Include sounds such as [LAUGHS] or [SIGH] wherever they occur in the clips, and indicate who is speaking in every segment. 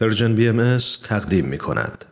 Speaker 1: پرژن بی ام تقدیم می کند.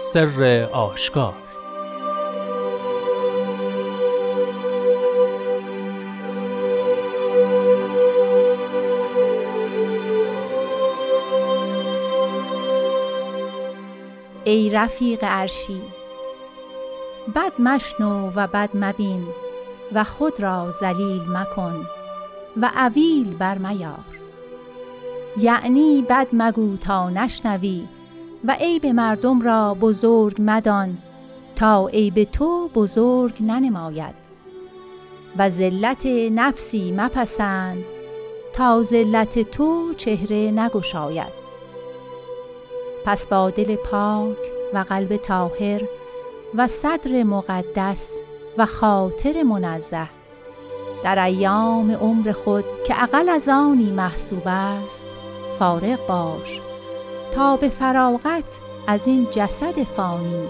Speaker 2: سر آشکار
Speaker 3: ای رفیق عرشی بد مشنو و بد مبین و خود را ذلیل مکن و عویل بر میار. یعنی بد مگو تا نشنوی و عیب مردم را بزرگ مدان تا عیب تو بزرگ ننماید. و ذلت نفسی مپسند تا ذلت تو چهره نگشاید. پس با دل پاک و قلب طاهر و صدر مقدس و خاطر منزه. در ایام عمر خود که اقل از آنی محسوب است فارغ باش. تا به فراغت از این جسد فانی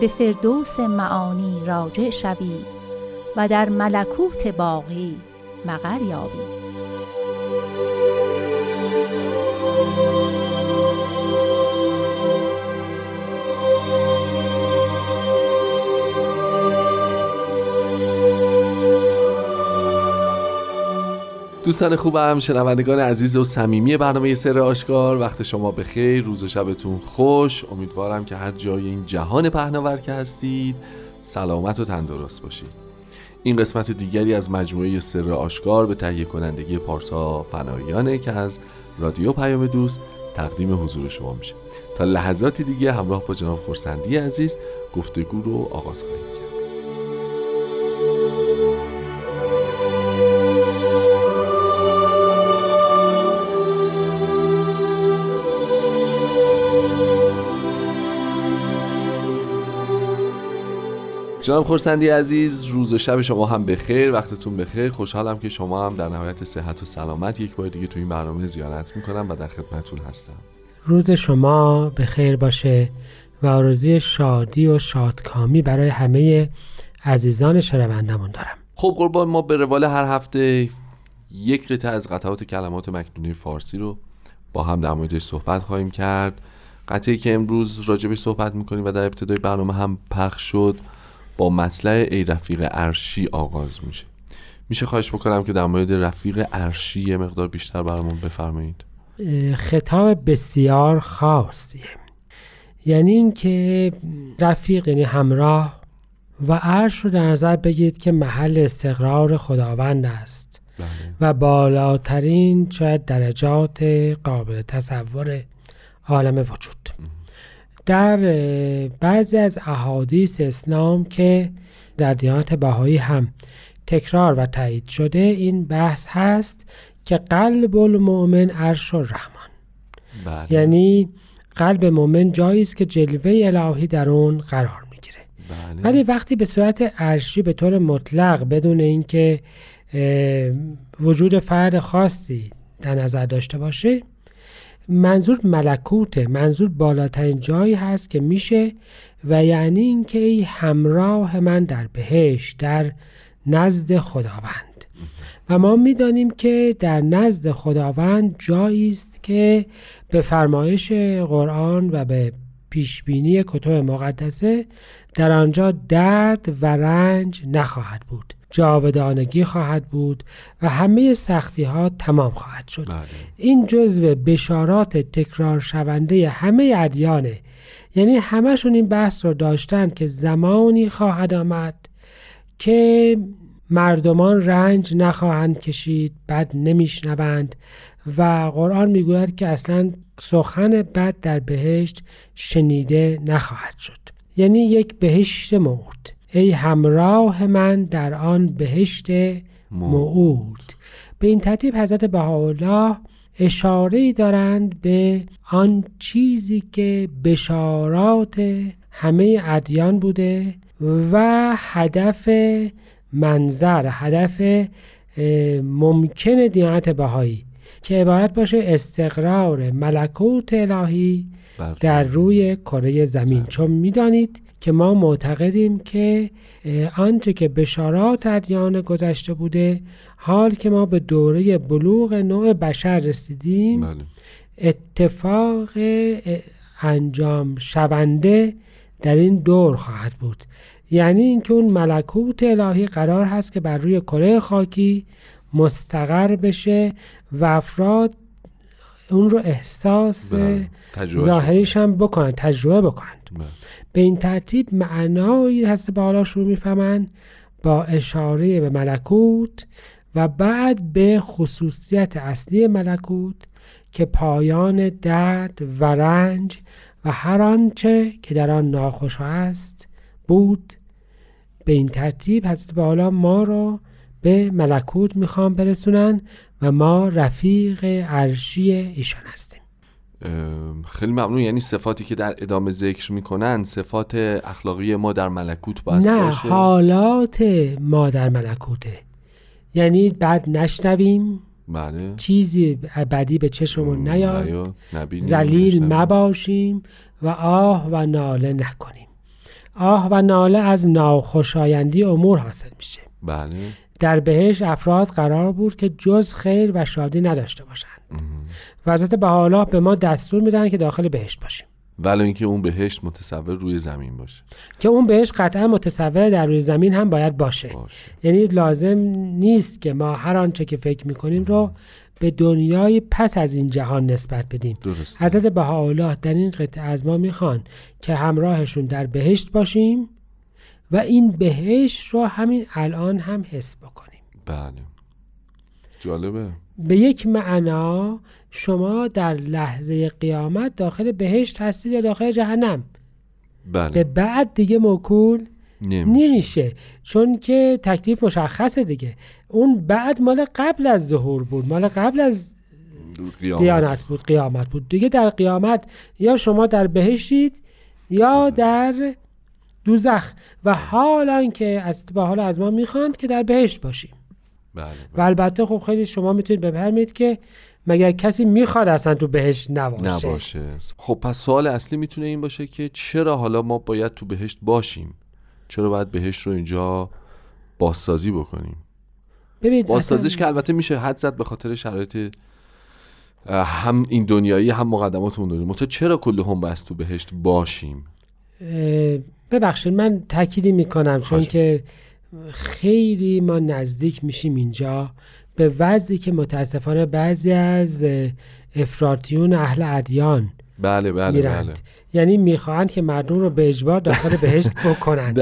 Speaker 3: به فردوس معانی راجع شوی و در ملکوت باقی مقر یابی.
Speaker 4: دوستان خوبم شنوندگان عزیز و صمیمی برنامه سر آشکار. وقت شما به خیر روز و شبتون خوش. امیدوارم که هر جای این جهان پهناور که هستید. سلامت و تندرست باشید. این قسمت دیگری از مجموعه سر آشکار به تهیه کنندگی پارسا فنایانه که از رادیو پیام دوست تقدیم حضور شما میشه. تا لحظاتی دیگه همراه با جناب خورسندی عزیز گفتگو رو آغاز خواهیم جناب خورسندی عزیز روز و شب شما هم بخیر وقتتون بخیر. خوشحالم که شما هم در نهایت صحت و سلامت یک بار دیگه تو این برنامه زیارت می‌کنم و در خدمتتون هستم.
Speaker 5: روز شما بخیر باشه و آرزوی شادی و شادکامی برای همه عزیزان شنوندمون دارم.
Speaker 4: خب قربان ما به روال هر هفته یک قطعه از قطعات کلمات مکنونه فارسی رو با هم در موردش صحبت خواهیم کرد. قطعی که امروز راجبش صحبت می‌کنیم و در ابتدای برنامه هم پخش شد. با مطلع ای رفیق عرشی آغاز میشه. میشه خواهش بکنم که در مورد رفیق عرشی یه مقدار بیشتر برامون بفرمایید.
Speaker 5: خطاب بسیار خاصیه. یعنی اینکه رفیق یعنی همراه و عرش رو در نظر بگیرید که محل استقرار خداوند است.
Speaker 4: بله.
Speaker 5: و بالاترین شاید درجات قابل تصور عالم وجود. در بعضی از احادیث اسلام که در دیانت بهایی هم تکرار و تایید شده این بحث هست که قلب المؤمن عرش الرحمن
Speaker 4: بله.
Speaker 5: یعنی قلب مؤمن جایی است که جلوه الهی در اون قرار می‌گیره
Speaker 4: بله.
Speaker 5: ولی وقتی به صورت عرشی به طور مطلق بدون اینکه وجود فرد خاصی در نظر داشته باشه منظور ملکوته منظور بالاترین جایی هست که میشه و یعنی اینکه ای همراه من در بهشت در نزد خداوند. و ما می‌دانیم که در نزد خداوند جایی است که به فرمایش قرآن و به پیشبینی کتب مقدسه در آنجا درد و رنج نخواهد بود. جاودانگی خواهد بود و همه سختی ها تمام خواهد شد.
Speaker 4: بله.
Speaker 5: این جزو بشارات تکرار شونده همه ادیانه. یعنی همشون این بحث رو داشتن که زمانی خواهد آمد که مردمان رنج نخواهند کشید بد نمیشنوند و قرآن می‌گوید که اصلا سخن بد در بهشت شنیده نخواهد شد. یعنی یک بهشت موت ای همراه من در آن بهشت موعود. به این ترتیب حضرت بهاءالله اشاره دارند به آن چیزی که بشارات همه ادیان بوده و هدف منظر هدف ممکن دیانت بهایی که عبارت باشه استقرار ملکوت الهی در روی کره زمین. چون می‌دانید که ما معتقدیم که آنچه که بشارات ادیان گذشته بوده حال که ما به دوره بلوغ نوع بشر رسیدیم
Speaker 4: بله.
Speaker 5: اتفاق انجام شونده در این دور خواهد بود یعنی اینکه اون ملکوت الهی قرار هست که بر روی کره خاکی مستقر بشه و افراد اون رو احساس
Speaker 4: بله. تجربه
Speaker 5: ظاهریش هم بکنن تجربه بکنند
Speaker 4: بله.
Speaker 5: به این ترتیب معنایی هست به حالا شروع می‌فهمن با اشاره به ملکوت و بعد به خصوصیت اصلی ملکوت که پایان درد و رنج و هر آنچه که در آن ناخوش است بود به این ترتیب حضرت حالا ما را به ملکوت می‌خوام برسونن و ما رفیق عرشی ایشان هستیم.
Speaker 4: خیلی ممنون. یعنی صفاتی که در ادامه ذکر می‌کنن صفات اخلاقی ما در ملکوت باید
Speaker 5: نه
Speaker 4: باشه
Speaker 5: حالات ما در ملکوته. یعنی بعد نشنویم.
Speaker 4: بله.
Speaker 5: چیزی بدی به چشممون نیاد. زلیل. مباشیم و آه و ناله نکنیم. آه و ناله از ناخوشایندی امور حاصل میشه.
Speaker 4: بله.
Speaker 5: در بهش افراد قرار بود که جز خیر و شادی نداشته باشند. و حضرت بهاءالله به ما دستور میدن که داخل بهشت باشیم.
Speaker 4: ولی اینکه اون بهشت متصور روی زمین باشه.
Speaker 5: که اون بهشت قطعا متصور در روی زمین هم باید باشه.
Speaker 4: باشه.
Speaker 5: یعنی لازم نیست که ما هر آنچه که فکر می‌کنیم رو به دنیای پس از این جهان نسبت بدیم.
Speaker 4: درست
Speaker 5: حضرت بهاءالله در این قطعه از ما می‌خوان که همراهشون در بهشت باشیم. و این بهشت رو همین الان هم حس بکنیم.
Speaker 4: بله. جالبه.
Speaker 5: به یک معنا شما در لحظه قیامت داخل بهشت هستید یا داخل جهنم؟ به
Speaker 4: بله
Speaker 5: بعد دیگه موکول
Speaker 4: نمیشه.
Speaker 5: نمیشه. چون که تکلیف مشخصه دیگه. اون بعد مال قبل از ظهور بود. مال قبل از دیانت بود. قیامت بود. دیگه در قیامت یا شما در بهشتید یا در دوزخ و حالا که از به حال از ما می‌خواند که در بهشت باشیم.
Speaker 4: بله
Speaker 5: و
Speaker 4: بله.
Speaker 5: البته خب خیلی شما می‌تونید بفرمایید که مگر کسی می‌خواد اصلا تو بهشت نباشه,
Speaker 4: نباشه. خب پس سوال اصلی می‌تونه این باشه که چرا حالا ما باید تو بهشت باشیم؟ چرا باید بهشت رو اینجا بازسازی بکنیم؟
Speaker 5: ببینید
Speaker 4: بازسازیش
Speaker 5: اصلا-
Speaker 4: که البته میشه حد زد به خاطر شرایط هم این دنیایی هم مقدمات اون دنیا منتها چرا کل هم بس تو بهشت باشیم؟
Speaker 5: ببخشید من تأکیدی می‌کنم چون که خیلی ما نزدیک میشیم اینجا به وضعی که متاسفانه بعضی از اه، افراطیون اهل ادیان
Speaker 4: بله بله
Speaker 5: میرند
Speaker 4: بله
Speaker 5: یعنی می‌خواهند که مردم رو به اجبار داخل بهشت [LAUGHS] بکنند.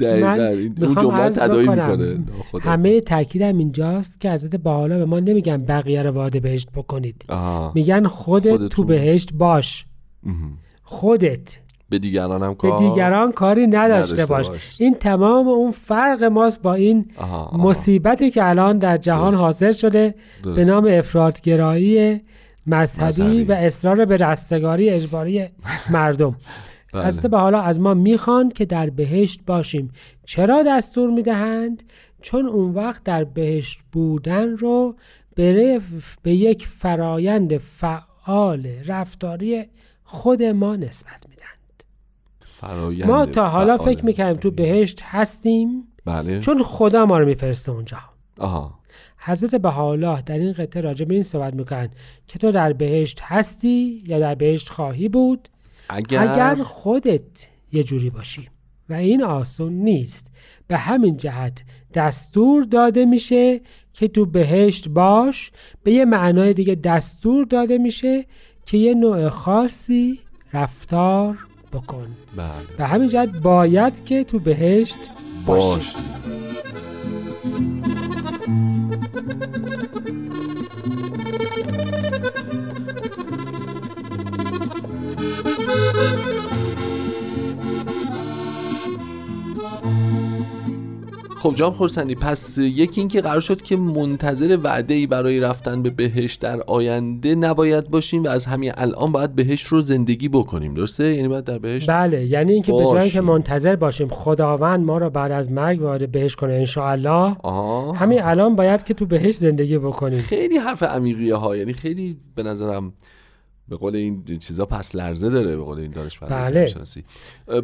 Speaker 5: من
Speaker 4: اون جمله تدایی می‌کنه.
Speaker 5: همه تاکیدم اینجاست که حضرت بالا به ما نمیگن بقیه رو وارد بهشت بکنید. میگن خودت تو. بهشت باش. خودت
Speaker 4: به دیگران هم
Speaker 5: به
Speaker 4: کار
Speaker 5: دیگران کاری نداشته
Speaker 4: نداشته
Speaker 5: باش
Speaker 4: باش.
Speaker 5: این تمام اون فرق ماست با این
Speaker 4: آها، آها.
Speaker 5: مصیبتی که الان در جهان
Speaker 4: درست.
Speaker 5: حاصل شده
Speaker 4: درست.
Speaker 5: به نام افرادگرایی مذهبی,
Speaker 4: مذهبی.
Speaker 5: و اصرار به رستگاری اجباری [LAUGHS] مردم
Speaker 4: بله.
Speaker 5: به حالا از ما می‌خوان که در بهشت باشیم چرا دستور می‌دهند چون اون وقت در بهشت بودن رو به, به یک فرایند فعال رفتاری خود ما نسبت میدن
Speaker 4: فرایند
Speaker 5: ما تا حالا
Speaker 4: فعال.
Speaker 5: فکر می‌کنیم تو بهشت هستیم.
Speaker 4: بله.
Speaker 5: چون خدا ما رو میفرسته اونجا.
Speaker 4: آها.
Speaker 5: حضرت بهاءالله در این قطعه راجع به این صحبت می‌کنن که تو در بهشت هستی یا در بهشت خواهی بود؟
Speaker 4: اگر,
Speaker 5: اگر خودت یه جوری باشی. و این آسون نیست. به همین جهت دستور داده میشه که تو بهشت باش. به یه معنای دیگه دستور داده میشه که یه نوع خاصی رفتار بکن.
Speaker 4: بله.
Speaker 5: به همین جهت باید که تو بهشت باشی.
Speaker 4: باش. خب جام خورسندی پس یکی اینکه قرار شد که منتظر وعده ای برای رفتن به بهشت در آینده نباید باشیم و از همین الان باید بهشت رو زندگی بکنیم درسته؟ یعنی باید در بهشت
Speaker 5: بله یعنی اینکه به
Speaker 4: باشیم.
Speaker 5: که منتظر باشیم خداوند ما رو بعد از مرگ وارد بهشت کنه انشاءالله.
Speaker 4: آها.
Speaker 5: همین الان باید که تو بهشت زندگی بکنیم.
Speaker 4: خیلی حرف عمیقیه ها یعنی خیلی به نظرم به قول این چیزا پس لرزه داره به قول این دانش
Speaker 5: بله.
Speaker 4: شناسی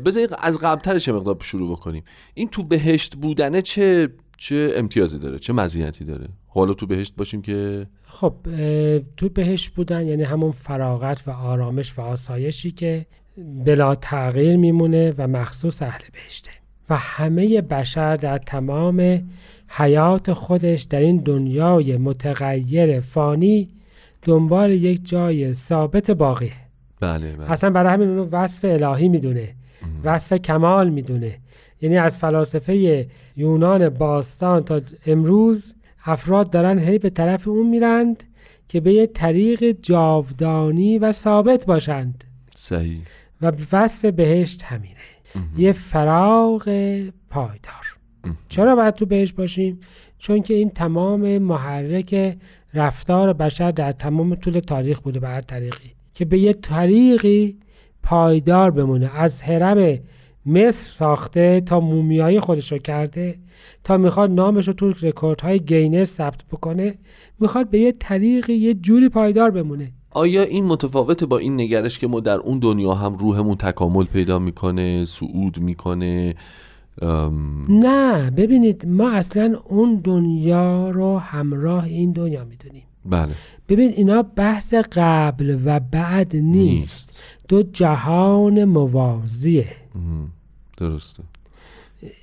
Speaker 4: بذارید از قبلترش مقدار شروع بکنیم. این تو بهشت بودنه چه چه امتیازی داره؟ چه مزیتی داره؟ حالا تو بهشت باشیم که
Speaker 5: خب تو بهشت بودن یعنی همون فراغت و آرامش و آسایشی که بلا تغییر میمونه و مخصوص اهل بهشته. و همه بشر در تمام حیات خودش در این دنیای متغیر فانی دنبال یک جای ثابت باقیه
Speaker 4: بله بله.
Speaker 5: اصلا برای همین اونو وصف الهی می‌دونه. وصف کمال می‌دونه. یعنی از فلاسفه یونان باستان تا امروز افراد دارن هی به طرف اون میرند که به یه طریق جاودانی و ثابت باشند.
Speaker 4: صحیح.
Speaker 5: و وصف بهشت همینه. یه فراغ پایدار. چرا باید تو بهشت باشیم؟ چون که این تمام محرک رفتار بشر در تمام طول تاریخ بوده به هر طریقی. که به یه طریقی پایدار بمونه. از هرم مصر ساخته تا مومیایی خودش رو کرده. تا می‌خواد نامش رو تو رکوردهای گینس ثبت بکنه. می‌خواد به یه طریقی یه جوری پایدار بمونه.
Speaker 4: آیا این متفاوت با این نگرش که ما در اون دنیا هم روحمون تکامل پیدا می‌کنه صعود می‌کنه
Speaker 5: نه ببینید ما اصلا اون دنیا رو همراه این دنیا می‌دونیم.
Speaker 4: بله.
Speaker 5: ببین اینا بحث قبل و بعد نیست,
Speaker 4: نیست.
Speaker 5: دو جهان موازیه.
Speaker 4: درسته.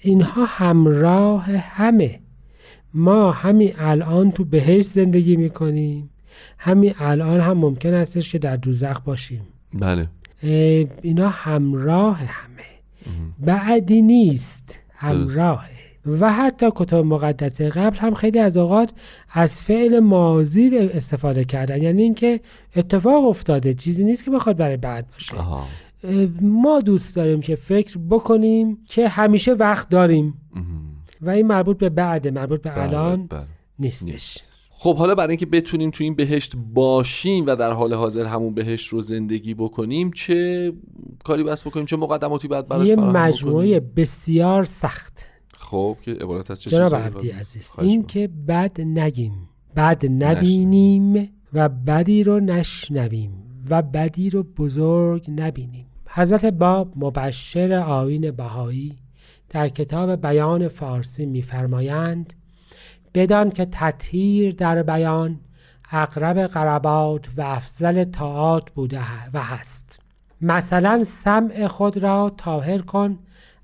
Speaker 5: اینها همراه همه. ما همین الان تو بهشت زندگی می‌کنیم. همین الان هم ممکن استش که در دوزخ باشیم.
Speaker 4: بله.
Speaker 5: اینا همراه همه. بعدی نیست. همراهه و حتی کتاب مقدس قبل هم خیلی از اوقات از فعل ماضی استفاده کردن. یعنی اینکه اتفاق افتاده. چیزی نیست که بخواد برای بعد باشه. اه، ما دوست داریم که فکر بکنیم که همیشه وقت داریم. و این مربوط به بعده مربوط به
Speaker 4: بله،
Speaker 5: الان
Speaker 4: بله.
Speaker 5: نیستش.
Speaker 4: خب حالا برای اینکه بتونیم تو این بهشت باشیم و در حال حاضر همون بهشت رو زندگی بکنیم چه کاری بس بکنیم چه مقدماتی باید براش
Speaker 5: یه مجموعه
Speaker 4: بکنیم؟
Speaker 5: بسیار سخت
Speaker 4: خب که عبارت از چه
Speaker 5: جناب عبدی عزیز این. که بد نگیم بد نبینیم و بدی رو نشنویم و بدی رو بزرگ نبینیم حضرت باب مبشر آیین بهایی در کتاب بیان فارسی میفرمایند بدان که تطهیر در بیان اقرب قربات و افضل طاعات بوده و هست. مثلا سمع خود را طاهر کن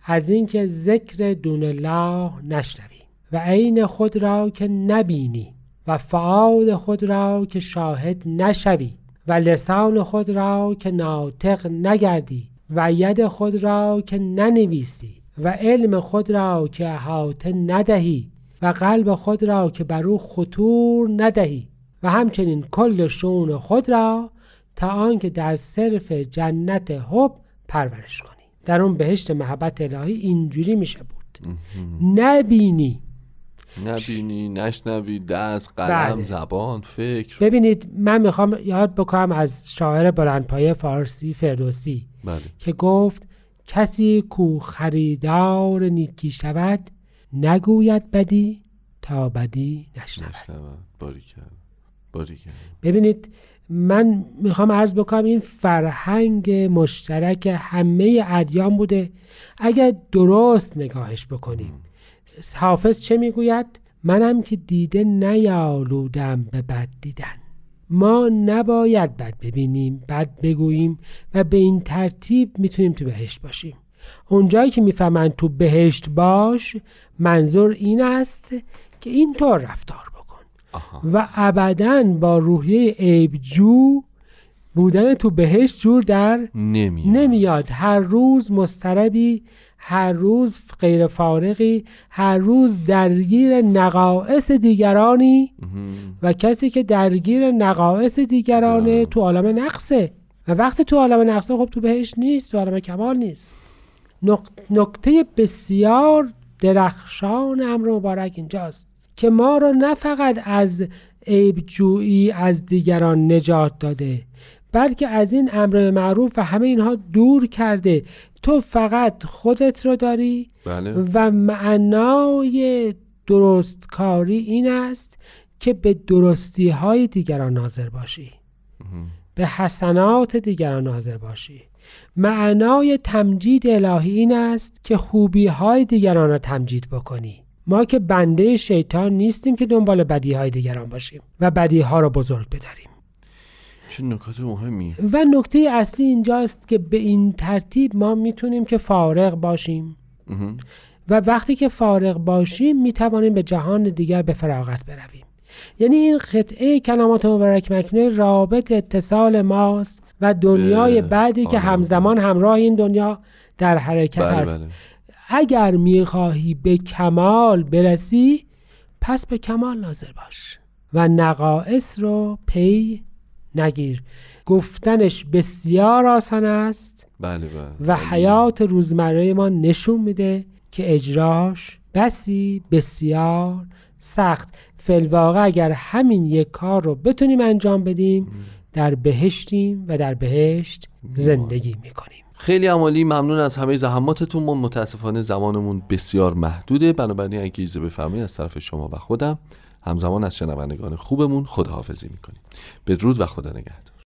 Speaker 5: از اینکه ذکر دون الله نشنوی و عین خود را که نبینی و فعال خود را که شاهد نشوی و لسان خود را که ناطق نگردی و ید خود را که ننویسی و علم خود را که احاطه ندهی و قلب خود را که بر او خطور ندهی و همچنین کل شون خود را تا آنکه در صرف جنت حب پرورش کنی. در اون بهشت محبت الهی اینجوری میشه بود. نبینی.
Speaker 4: نبینی نشنوی دست قلم
Speaker 5: بله.
Speaker 4: زبان فکر.
Speaker 5: ببینید من می‌خوام یاد بکنم از شاعر بلندپایه فارسی فردوسی
Speaker 4: بله.
Speaker 5: که گفت کسی کو خریدار نیکی شود نگوید بدی تا بدی نشنود.
Speaker 4: نشنوم باری کرد. باری کرد.
Speaker 5: ببینید من می‌خوام عرض بکنم این فرهنگ مشترک همه ادیان بوده. اگر درست نگاهش بکنیم حافظ چه می‌گوید؟ منم که دیده نیالودم به بد دیدن. ما نباید بد ببینیم بد بگوییم و به این ترتیب می‌تونیم تو بهشت باشیم. اونجایی که می‌فهمن تو بهشت باش منظور این است که اینطور رفتار بکن.
Speaker 4: آها.
Speaker 5: و ابدا با روحیه عیبجو بودن تو بهشت جور در
Speaker 4: نمیاد.
Speaker 5: نمیاد. هر روز مستربی هر روز غیر فارغی هر روز درگیر نقائص دیگرانی. و کسی که درگیر نقائص دیگرانه. تو عالم نقصه. و وقتی تو عالم نقصه خب تو بهش نیست تو عالم کمال نیست. نکته بسیار درخشان امر مبارک اینجاست که ما رو نه فقط از عیبجویی از دیگران نجات داده بلکه از این امر معروف و همه اینها دور کرده. تو فقط خودت رو داری
Speaker 4: بله.
Speaker 5: و معنای درستکاری این است که به درستی های دیگران ناظر باشی. به حسنات دیگران ناظر باشی. معنای تمجید الهی این است که خوبی های دیگران را تمجید بکنی. ما که بنده شیطان نیستیم که دنبال بدی های دیگران باشیم و بدی ها را بزرگ بداریم.
Speaker 6: چه نکات مهمی.
Speaker 5: و نکته اصلی اینجاست که به این ترتیب ما می‌تونیم که فارغ باشیم. و وقتی که فارغ باشیم می‌توانیم به جهان دیگر به فراغت برویم. یعنی این قطعه کلمات مبارک مکنه رابط اتصال ماست و دنیای بعدی که همزمان همراه این دنیا در حرکت
Speaker 6: بله
Speaker 5: است.
Speaker 6: بله.
Speaker 5: اگر می‌خواهی به کمال برسی پس به کمال ناظر باش و نقائص رو پی نگیر. گفتنش بسیار آسان است
Speaker 6: بله بله
Speaker 5: و
Speaker 6: بله.
Speaker 5: حیات روزمره ما نشون میده که اجراش بسی بسیار سخت. فلواقع اگر همین یک کار رو بتونیم انجام بدیم در بهشتیم و در بهشت زندگی می‌کنیم.
Speaker 6: خیلی عمالی ممنون از همه زحماتتون. من متاسفانه زمانمون بسیار محدوده. بنابراین اگه ایزه بفرمایید از طرف شما و خودم همزمان از شنوندگان خوبمون خداحافظی می‌کنیم. بدرود و خدا نگهدار.